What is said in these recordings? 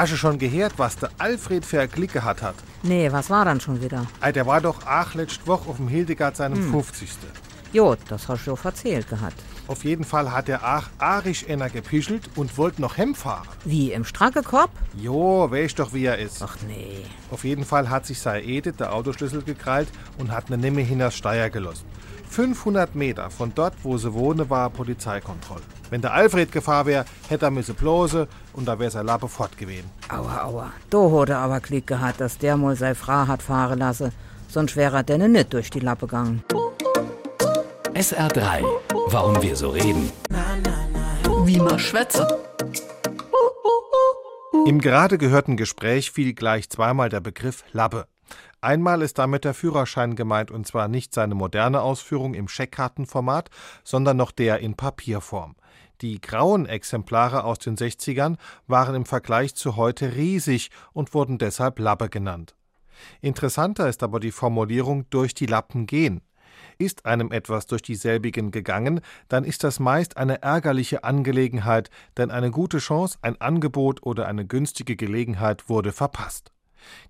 Hast du schon gehört, was der Alfred für ein Klick gehabt hat? Nee, was war dann schon wieder? Ey, der war doch auch letzte Woche auf dem Hildegard seinem Hm. 50. Jo, das hast du erzählt gehabt. Auf jeden Fall hat er auch arisch einer gepischelt und wollte noch heimfahren. Wie, im Strackekorb? Jo, weißt doch, wie er ist. Ach nee. Auf jeden Fall hat sich sei Edith der Autoschlüssel gekrallt und hat ne Nimme hinters Steier gelost. 500 Meter von dort, wo sie wohne, war Polizeikontrolle. Wenn der Alfred Gefahr wäre, hätte er müsse blose und da wäre sein Lappe fort gewesen. Aua, aua. Do hat er aber Klick gehabt, dass der mal sei Frau hat fahren lassen. Sonst wäre er denn nicht durch die Lappe gegangen. SR3. Warum wir so reden. Wie man schwätze. Im gerade gehörten Gespräch fiel gleich zweimal der Begriff Lappe. Einmal ist damit der Führerschein gemeint und zwar nicht seine moderne Ausführung im Scheckkartenformat, sondern noch der in Papierform. Die grauen Exemplare aus den 60ern waren im Vergleich zu heute riesig und wurden deshalb Lappe genannt. Interessanter ist aber die Formulierung durch die Lappen gehen. Ist einem etwas durch dieselbigen gegangen, dann ist das meist eine ärgerliche Angelegenheit, denn eine gute Chance, ein Angebot oder eine günstige Gelegenheit wurde verpasst.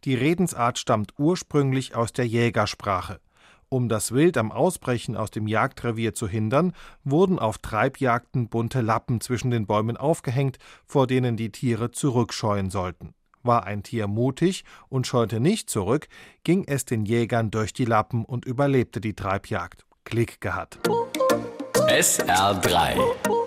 Die Redensart stammt ursprünglich aus der Jägersprache. Um das Wild am Ausbrechen aus dem Jagdrevier zu hindern, wurden auf Treibjagden bunte Lappen zwischen den Bäumen aufgehängt, vor denen die Tiere zurückscheuen sollten. War ein Tier mutig und scheute nicht zurück, ging es den Jägern durch die Lappen und überlebte die Treibjagd. Klick gehabt. SR3.